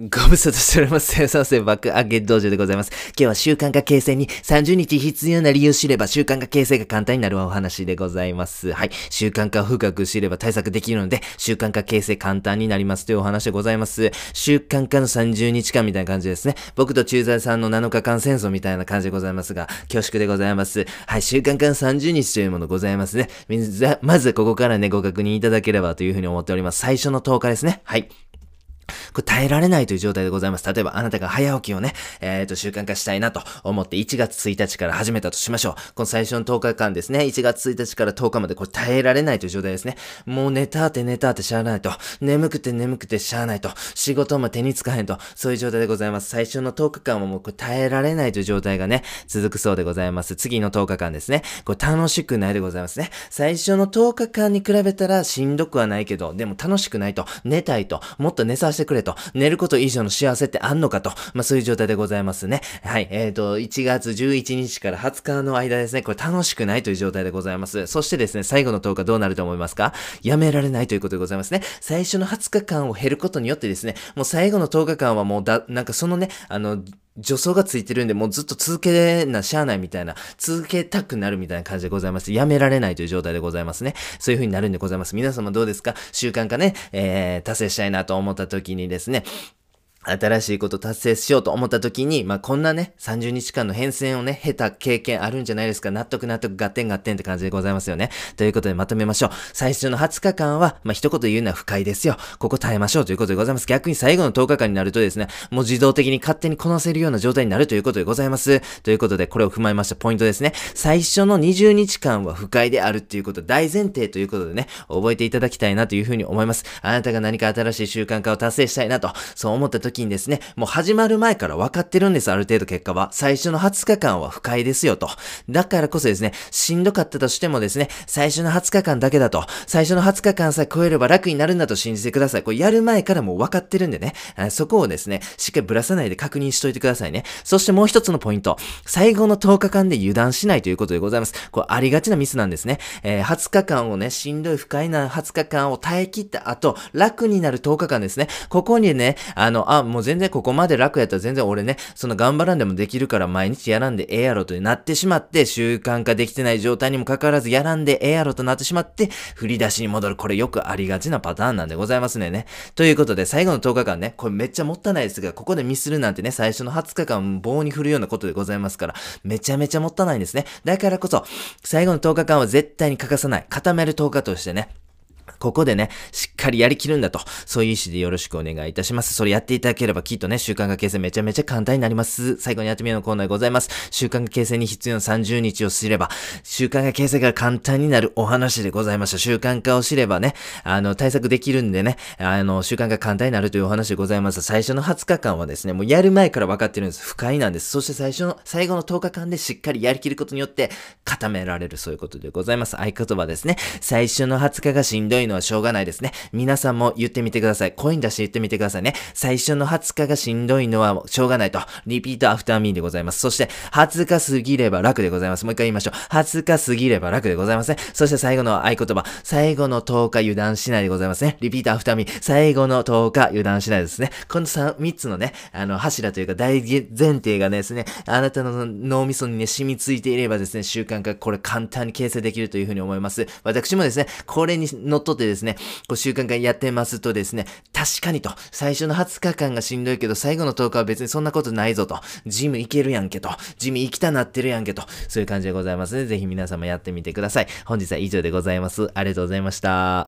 ご無沙汰しております。生産性爆上げ道場でございます。今日は習慣化形成に30日必要な理由を知れば習慣化形成が簡単になるお話でございます。はい。習慣化を深く知れば対策できるので、習慣化形成簡単になりますというお話でございます。習慣化の30日間みたいな感じですね。僕と駐在さんの7日間戦争みたいな感じでございますが、恐縮でございます。はい。習慣化の30日というものございますね。みずまずここからね、ご確認いただければというふうに思っております。最初の10日ですね。はい。これ耐えられないという状態でございます。例えばあなたが早起きをね、えっ、と、習慣化したいなと思って1月1日から始めたとしましょう。この最初の10日間ですね、1月1日から10日までこれ耐えられないという状態ですね。もう寝たって寝たってしゃあないと。眠くて眠くてしゃあないと。仕事も手につかへんと。そういう状態でございます。最初の10日間はもうこれ耐えられないという状態がね、続くそうでございます。次の10日間ですね。これ楽しくないでございますね。最初の10日間に比べたらしんどくはないけど、でも楽しくないと。寝たいと。もっと寝させてくれと。寝ること以上の幸せってあんのかと。まあそういう状態でございますね。はい。えっ、と、1月11日から20日の間ですね。これ楽しくないという状態でございます。そしてですね、最後の10日どうなると思いますか？やめられないということでございますね。最初の20日間を減ることによってですね、もう最後の10日間はもうだ、なんかそのね、あの、助走がついてるんで、もうずっと続けなしゃあないみたいな、続けたくなるみたいな感じでございます。やめられないという状態でございますね。そういう風になるんでございます。皆様どうですか？習慣化ね、えー、達成したいなと思った時にですね、新しいこと達成しようと思った時に、まあ、こんなね、30日間の変遷をね、経た経験あるんじゃないですか。納得納得、合点合点って感じでございますよね。ということでまとめましょう。最初の20日間は、まあ、一言言うのは不快ですよ。ここ耐えましょうということでございます。逆に最後の10日間になるとですね、もう自動的に勝手にこなせるような状態になるということでございます。ということで、これを踏まえましたポイントですね。最初の20日間は不快であるっていうこと、大前提ということでね、覚えていただきたいなというふうに思います。あなたが何か新しい習慣化を達成したいなと、そう思った時にですね、もう始まる前から分かってるんです、ある程度結果は。最初の20日間は不快ですよと。だからこそですね、しんどかったとしてもですね、最初の20日間だけだと、最初の20日間さえ超えれば楽になるんだと信じてください。これやる前からもう分かってるんでね、そこをですね、しっかりぶらさないで確認しといてくださいね。そしてもう一つのポイント、最後の10日間で油断しないということでございます。これありがちなミスなんですね。えー、20日間をね、しんどい不快な20日間を耐え切った後、楽になる10日間ですね。ここにね、あの、あ、もう全然ここまで楽やったら全然俺ね、その頑張らんでもできるから毎日やらんでええやろとなってしまって、習慣化できてない状態にもかかわらずやらんでええやろとなってしまって、振り出しに戻る。これよくありがちなパターンなんでございますね。ということで、最後の10日間ね、これめっちゃもったいないですが、ここでミスるなんてね、最初の20日間棒に振るようなことでございますから、めちゃめちゃもったいないんですね。だからこそ、最後の10日間は絶対に欠かさない。固める10日としてね、ここでね、しっかりやりきるんだと、そういう意思でよろしくお願いいたします。それやっていただければきっとね、習慣化形成めちゃめちゃ簡単になります。最後にやってみようのコーナーでございます。習慣化形成に必要な30日を知れば、習慣化形成が簡単になるお話でございました。習慣化を知ればね、あの、対策できるんでね、あの、習慣化簡単になるというお話でございます。最初の20日間はですね、もうやる前から分かってるんです。不快なんです。そして最初の、最後の10日間でしっかりやりきることによって、固められる、そういうことでございます。合言葉ですね。最初の20日がしんどいのはしょうがないですね。皆さんも言ってみてください。声に出して言ってみてくださいね。最初の20日がしんどいのはしょうがないと。 repeat after me でございます。そして、20日過ぎれば楽でございます。もう一回言いましょう。20日過ぎれば楽でございますね。そして最後の合言葉。最後の10日油断しないでございますね。 repeat after me。最後の10日油断しないですね。この 3, 3つのね、あの、柱というか大前提がですね、あなたの脳みそにね、染みついていればですね、習慣化、これ簡単に形成できるというふうに思います。私もですね、これに乗っ取ってですね、こう習慣化やってますとですね、確かにと、最初の20日間がしんどいけど、最後の10日は別にそんなことないぞと、ジム行けるやんけと、ジム行きたなってるやんけと、そういう感じでございますね、ぜひ皆様やってみてください。本日は以上でございます。ありがとうございました。